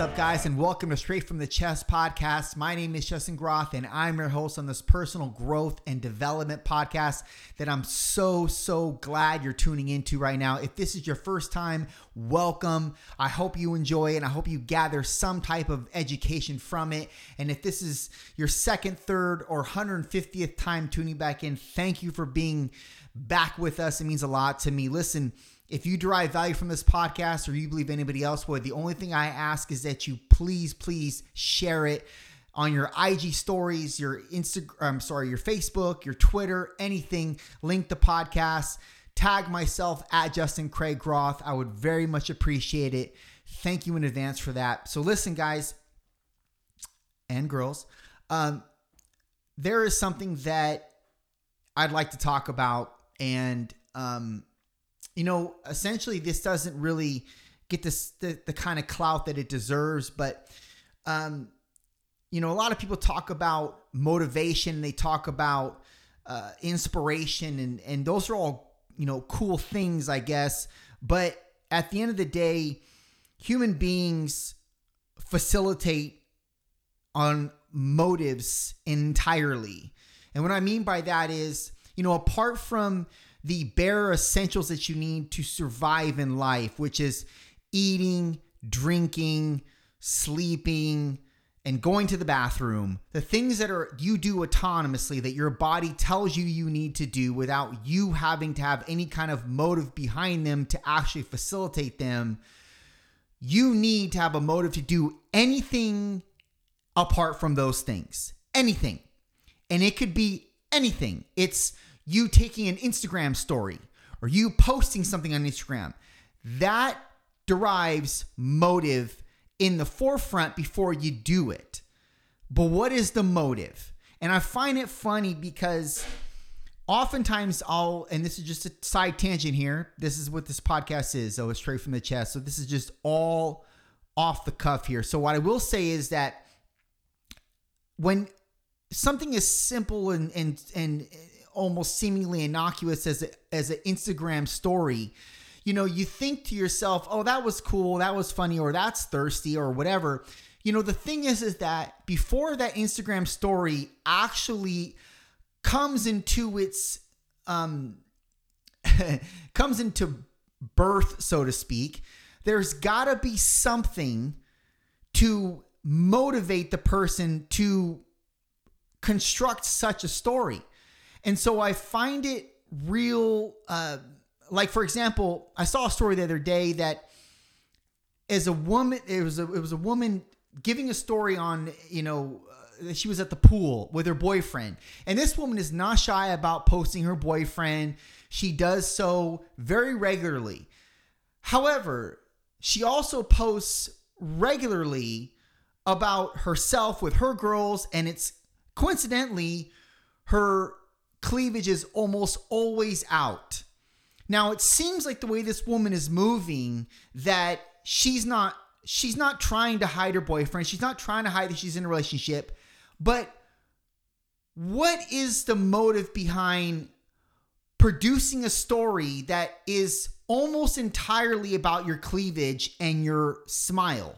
Up, guys, and welcome to Straight from the Chest podcast. My name is Justin Groth, and I'm your host on this personal growth and development podcast that I'm so, so glad you're tuning into right now. If this is your first time, welcome. I hope you enjoy and I hope you gather some type of education from it. And if this is your second, third, or 150th time tuning back in, thank you for being back with us. It means a lot to me. Listen, if you derive value from this podcast or you believe anybody else would, the only thing I ask is that you please, please share it on your IG stories, your Instagram, I'm sorry, your Facebook, your Twitter, anything. Link the podcast. Tag myself at Justin Craig Groth. I would very much appreciate it. Thank you in advance for that. So listen, guys and girls, um, there is something that I'd like to talk about, and um, you know, essentially this doesn't really get this the, the kind of clout that it deserves, but um, you know, a lot of people talk about motivation, they talk about uh, inspiration, and and those are all you know cool things, I guess. But at the end of the day, human beings facilitate on motives entirely. And what I mean by that is, you know, apart from the bare essentials that you need to survive in life, which is eating, drinking, sleeping, and going to the bathroom, the things that are you do autonomously that your body tells you you need to do without you having to have any kind of motive behind them to actually facilitate them. You need to have a motive to do anything apart from those things. Anything. And it could be anything. It's you taking an Instagram story or you posting something on Instagram. That derives motive in the forefront before you do it. But what is the motive? And I find it funny because oftentimes I'll, and this is just a side tangent here. This is what this podcast is. So it's straight from the chest. So this is just all off the cuff here. So what I will say is that when something is simple and and and almost seemingly innocuous as a, as an Instagram story, you know, you think to yourself, "Oh, that was cool, that was funny, or that's thirsty, or whatever." You know, the thing is, is that before that Instagram story actually comes into its um comes into birth, so to speak, there's got to be something to motivate the person to construct such a story. And so I find it real. Uh, like for example, I saw a story the other day that as a woman, it was a it was a woman giving a story on you know uh, she was at the pool with her boyfriend, and this woman is not shy about posting her boyfriend. She does so very regularly. However, she also posts regularly about herself with her girls, and it's coincidentally her cleavage is almost always out. Now it seems like the way this woman is moving that she's not she's not trying to hide her boyfriend. She's not trying to hide that she's in a relationship. But what is the motive behind producing a story that is almost entirely about your cleavage and your smile?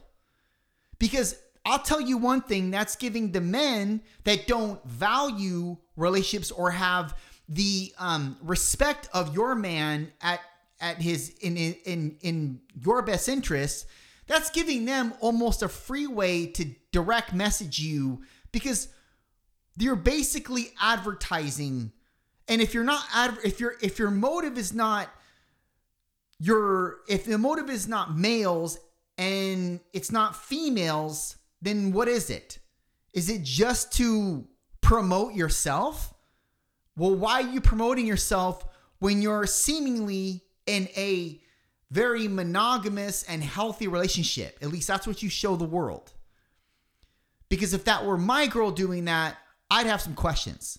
Because I'll tell you one thing that's giving the men that don't value relationships or have the um, respect of your man at at his in in in your best interest that's giving them almost a free way to direct message you because you're basically advertising. And if you're not ad- if your if your motive is not your if the motive is not males and it's not females then what is it? Is it just to promote yourself? Well, why are you promoting yourself when you're seemingly in a very monogamous and healthy relationship? At least that's what you show the world. Because if that were my girl doing that, I'd have some questions.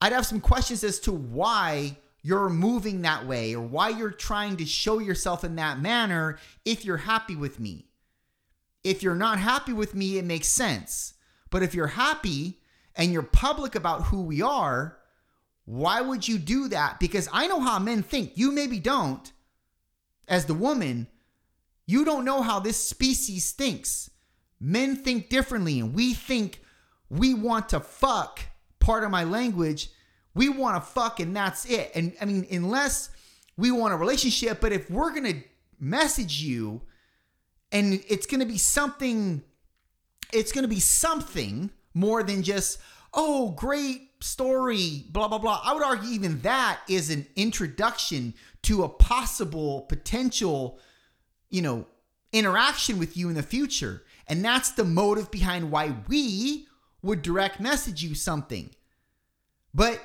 I'd have some questions as to why you're moving that way or why you're trying to show yourself in that manner if you're happy with me. If you're not happy with me, it makes sense. But if you're happy and you're public about who we are, why would you do that? Because I know how men think. You maybe don't. As the woman, you don't know how this species thinks. Men think differently, and we think we want to fuck, part of my language, we want to fuck and that's it. And I mean, unless we want a relationship, but if we're going to message you and it's going to be something, it's going to be something more than just, oh, great story, blah, blah, blah. I would argue even that is an introduction to a possible potential, you know, interaction with you in the future. And that's the motive behind why we would direct message you something. But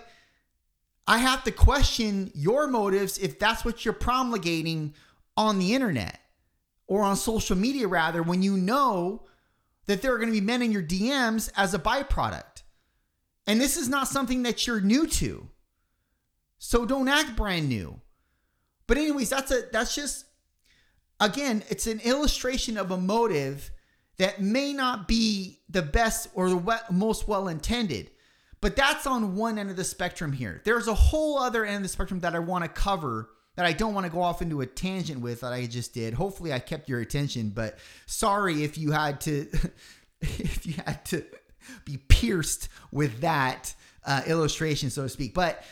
I have to question your motives if that's what you're promulgating on the internet or on social media, rather, when you know that there are going to be men in your DMs as a byproduct. And this is not something that you're new to. So don't act brand new. But anyways, that's a that's just again, it's an illustration of a motive that may not be the best or the most well intended. But that's on one end of the spectrum here. There's a whole other end of the spectrum that I want to cover that I don't want to go off into a tangent with that I just did. Hopefully I kept your attention, but sorry if you had to if you had to be pierced with that uh, illustration, so to speak. But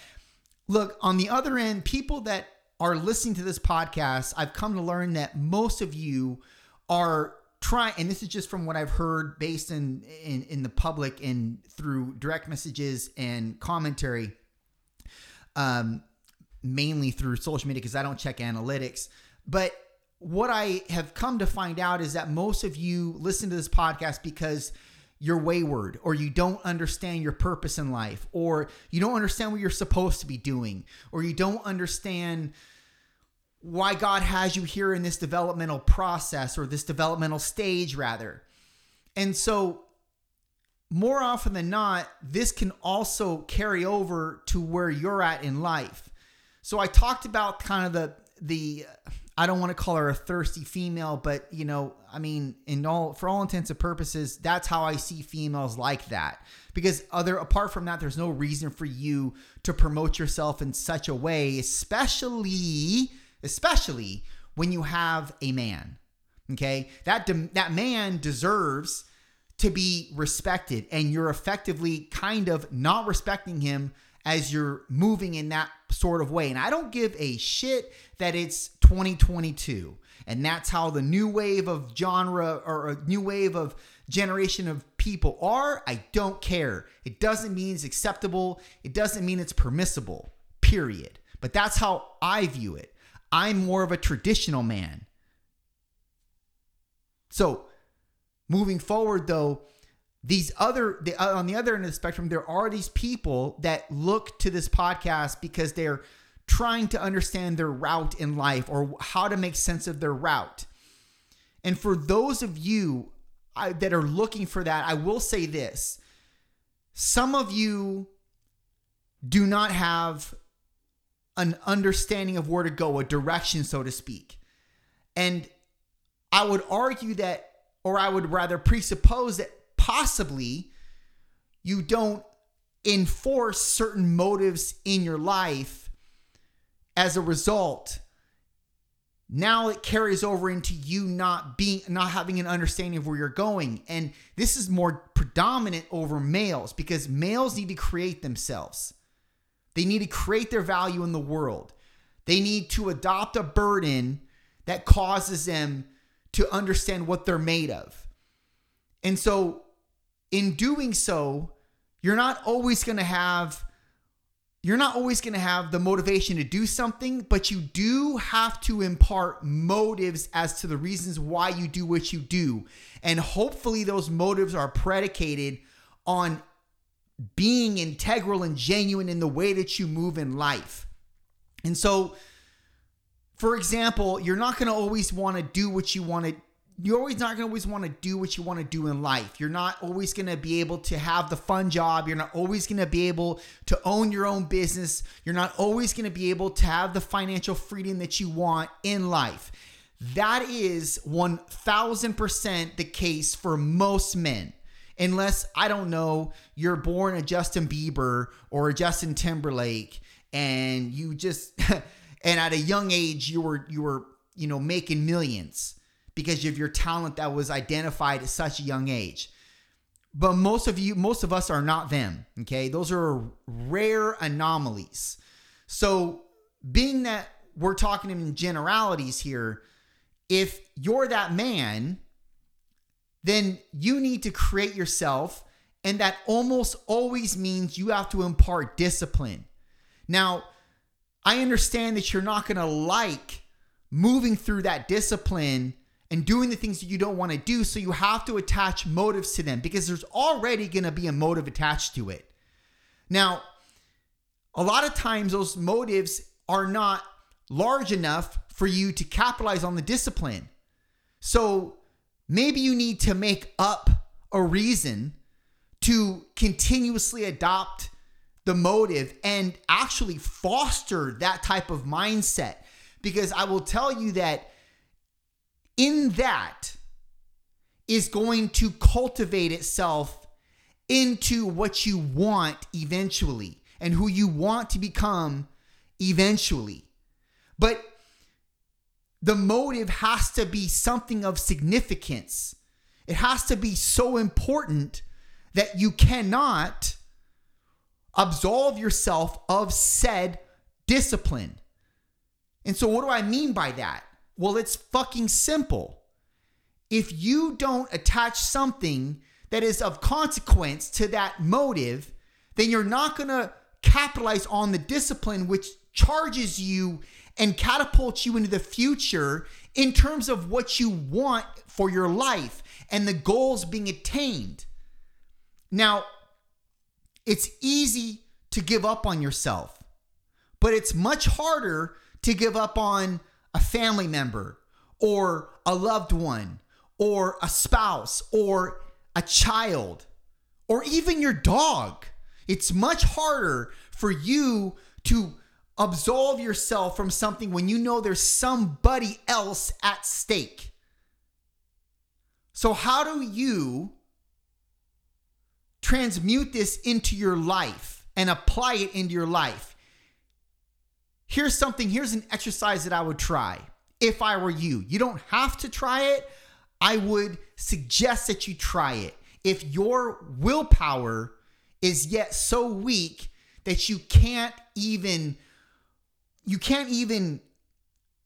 look, on the other end, people that are listening to this podcast, I've come to learn that most of you are trying, and this is just from what I've heard based in in, in the public and through direct messages and commentary um mainly through social media because I don't check analytics but what I have come to find out is that most of you listen to this podcast because you're wayward or you don't understand your purpose in life or you don't understand what you're supposed to be doing or you don't understand why God has you here in this developmental process or this developmental stage, rather. And so, more often than not, this can also carry over to where you're at in life. So, I talked about kind of the, the, I don't want to call her a thirsty female, but you know, I mean, in all for all intents and purposes, that's how I see females like that. Because other apart from that, there's no reason for you to promote yourself in such a way, especially especially when you have a man. Okay? That de- that man deserves to be respected and you're effectively kind of not respecting him as you're moving in that sort of way. And I don't give a shit that it's 2022 and that's how the new wave of genre or a new wave of generation of people are. I don't care. It doesn't mean it's acceptable. It doesn't mean it's permissible. Period. But that's how I view it. I'm more of a traditional man. So, moving forward though, these other the, uh, on the other end of the spectrum there are these people that look to this podcast because they're trying to understand their route in life or how to make sense of their route. And for those of you I, that are looking for that, I will say this. Some of you do not have an understanding of where to go, a direction, so to speak. And I would argue that, or I would rather presuppose that possibly you don't enforce certain motives in your life as a result now it carries over into you not being not having an understanding of where you're going and this is more predominant over males because males need to create themselves they need to create their value in the world. They need to adopt a burden that causes them to understand what they're made of. And so, in doing so, you're not always going to have you're not always going to have the motivation to do something, but you do have to impart motives as to the reasons why you do what you do. And hopefully those motives are predicated on being integral and genuine in the way that you move in life. And so, for example, you're not going to always want to do what you want to you're always not going to always want to do what you want to do in life. You're not always going to be able to have the fun job. You're not always going to be able to own your own business. You're not always going to be able to have the financial freedom that you want in life. That is 1000% the case for most men. Unless, I don't know, you're born a Justin Bieber or a Justin Timberlake and you just and at a young age you were you were, you know, making millions because of your talent that was identified at such a young age. But most of you, most of us are not them. Okay. Those are rare anomalies. So, being that we're talking in generalities here, if you're that man, then you need to create yourself. And that almost always means you have to impart discipline. Now, I understand that you're not going to like moving through that discipline and doing the things that you don't want to do. So you have to attach motives to them because there's already going to be a motive attached to it. Now, a lot of times those motives are not large enough for you to capitalize on the discipline. So maybe you need to make up a reason to continuously adopt the motive and actually foster that type of mindset. Because I will tell you that in that is going to cultivate itself into what you want eventually and who you want to become eventually. But the motive has to be something of significance. It has to be so important that you cannot absolve yourself of said discipline. And so, what do I mean by that? Well, it's fucking simple. If you don't attach something that is of consequence to that motive, then you're not going to capitalize on the discipline which charges you and catapults you into the future in terms of what you want for your life and the goals being attained. Now, it's easy to give up on yourself, but it's much harder to give up on a family member or a loved one or a spouse or a child or even your dog. It's much harder for you to absolve yourself from something when you know there's somebody else at stake. So, how do you transmute this into your life and apply it into your life? Here's something, here's an exercise that I would try if I were you. You don't have to try it. I would suggest that you try it. If your willpower is yet so weak that you can't even you can't even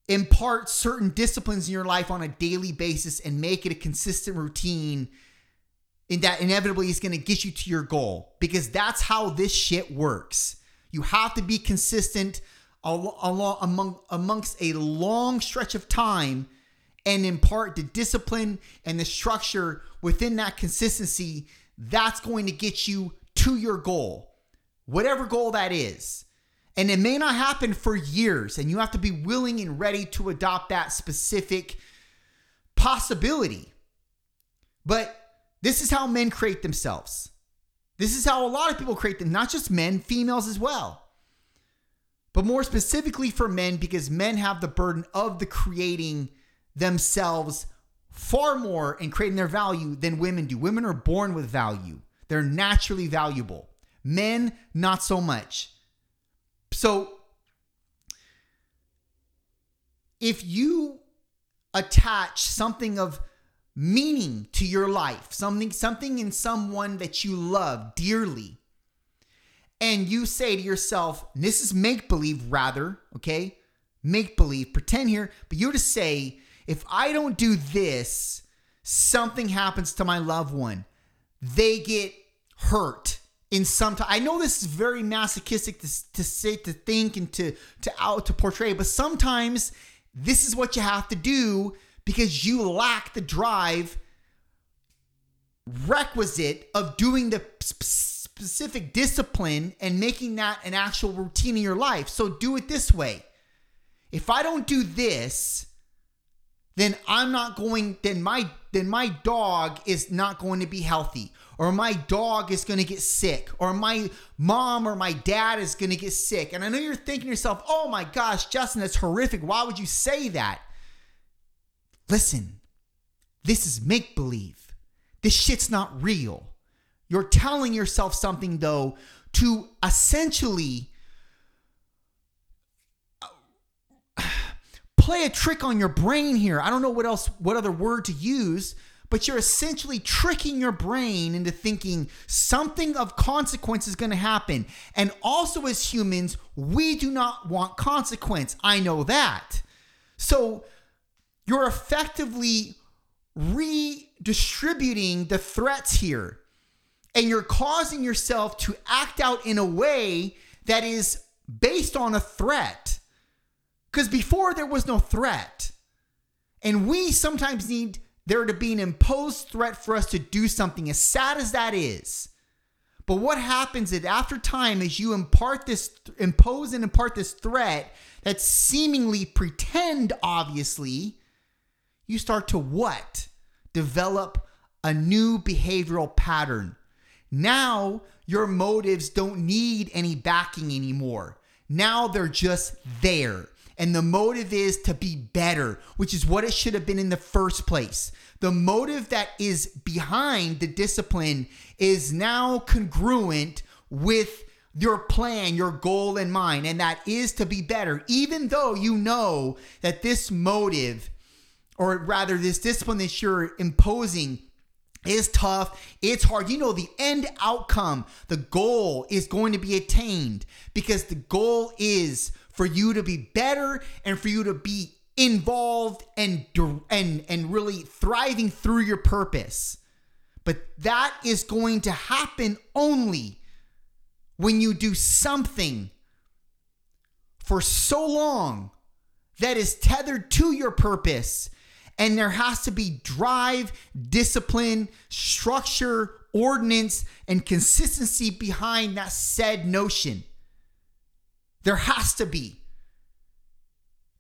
impart certain disciplines in your life on a daily basis and make it a consistent routine and that inevitably is going to get you to your goal because that's how this shit works. You have to be consistent along among amongst a long stretch of time and impart the discipline and the structure within that consistency that's going to get you to your goal whatever goal that is. And it may not happen for years and you have to be willing and ready to adopt that specific possibility. But this is how men create themselves. This is how a lot of people create them not just men females as well but more specifically for men because men have the burden of the creating themselves far more and creating their value than women do. Women are born with value. They're naturally valuable. Men not so much. So if you attach something of meaning to your life, something something in someone that you love dearly, and you say to yourself, this is make believe, rather, okay? Make believe, pretend here, but you're to say, if I don't do this, something happens to my loved one. They get hurt in some time. I know this is very masochistic to, to say, to think, and to to out to portray, but sometimes this is what you have to do because you lack the drive requisite of doing the specific discipline and making that an actual routine in your life. So do it this way. If I don't do this, then I'm not going then my then my dog is not going to be healthy or my dog is going to get sick or my mom or my dad is going to get sick. And I know you're thinking to yourself, "Oh my gosh, Justin, that's horrific. Why would you say that?" Listen. This is make believe. This shit's not real. You're telling yourself something though to essentially uh, play a trick on your brain here. I don't know what else, what other word to use, but you're essentially tricking your brain into thinking something of consequence is going to happen. And also, as humans, we do not want consequence. I know that. So you're effectively redistributing the threats here. And you're causing yourself to act out in a way that is based on a threat. Because before there was no threat. And we sometimes need there to be an imposed threat for us to do something, as sad as that is. But what happens is after time, as you impart this, impose and impart this threat that seemingly pretend, obviously, you start to what? Develop a new behavioral pattern. Now, your motives don't need any backing anymore. Now they're just there. And the motive is to be better, which is what it should have been in the first place. The motive that is behind the discipline is now congruent with your plan, your goal in mind, and that is to be better, even though you know that this motive, or rather, this discipline that you're imposing, is tough, it's hard. You know, the end outcome, the goal is going to be attained because the goal is for you to be better and for you to be involved and and and really thriving through your purpose. But that is going to happen only when you do something for so long that is tethered to your purpose and there has to be drive, discipline, structure, ordinance, and consistency behind that said notion. There has to be.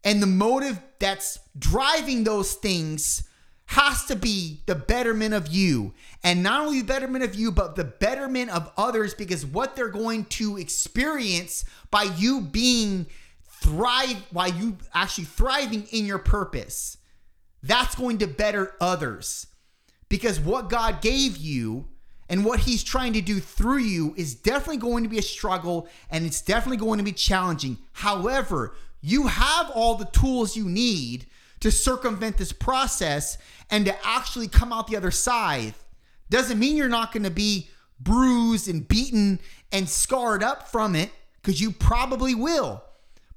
And the motive that's driving those things has to be the betterment of you. And not only the betterment of you, but the betterment of others because what they're going to experience by you being thrive, while you actually thriving in your purpose, that's going to better others. Because what God gave you and what he's trying to do through you is definitely going to be a struggle and it's definitely going to be challenging. However, you have all the tools you need to circumvent this process and to actually come out the other side. Doesn't mean you're not going to be bruised and beaten and scarred up from it because you probably will.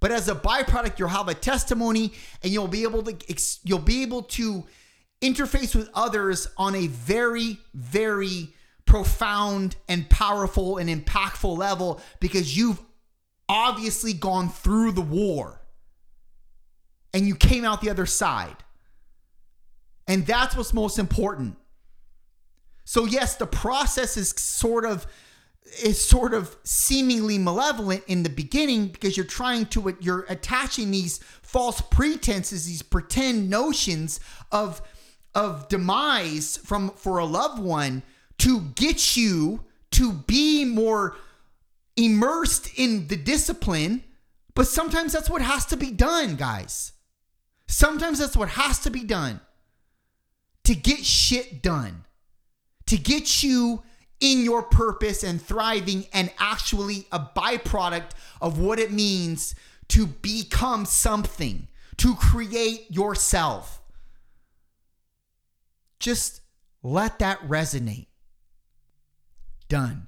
But as a byproduct, you'll have a testimony and you'll be able to you'll be able to interface with others on a very very profound and powerful and impactful level because you've obviously gone through the war and you came out the other side. And that's what's most important. So yes, the process is sort of is sort of seemingly malevolent in the beginning because you're trying to you're attaching these false pretenses, these pretend notions of of demise from for a loved one to get you to be more immersed in the discipline. But sometimes that's what has to be done, guys. Sometimes that's what has to be done to get shit done, to get you in your purpose and thriving, and actually a byproduct of what it means to become something, to create yourself. Just let that resonate. Done.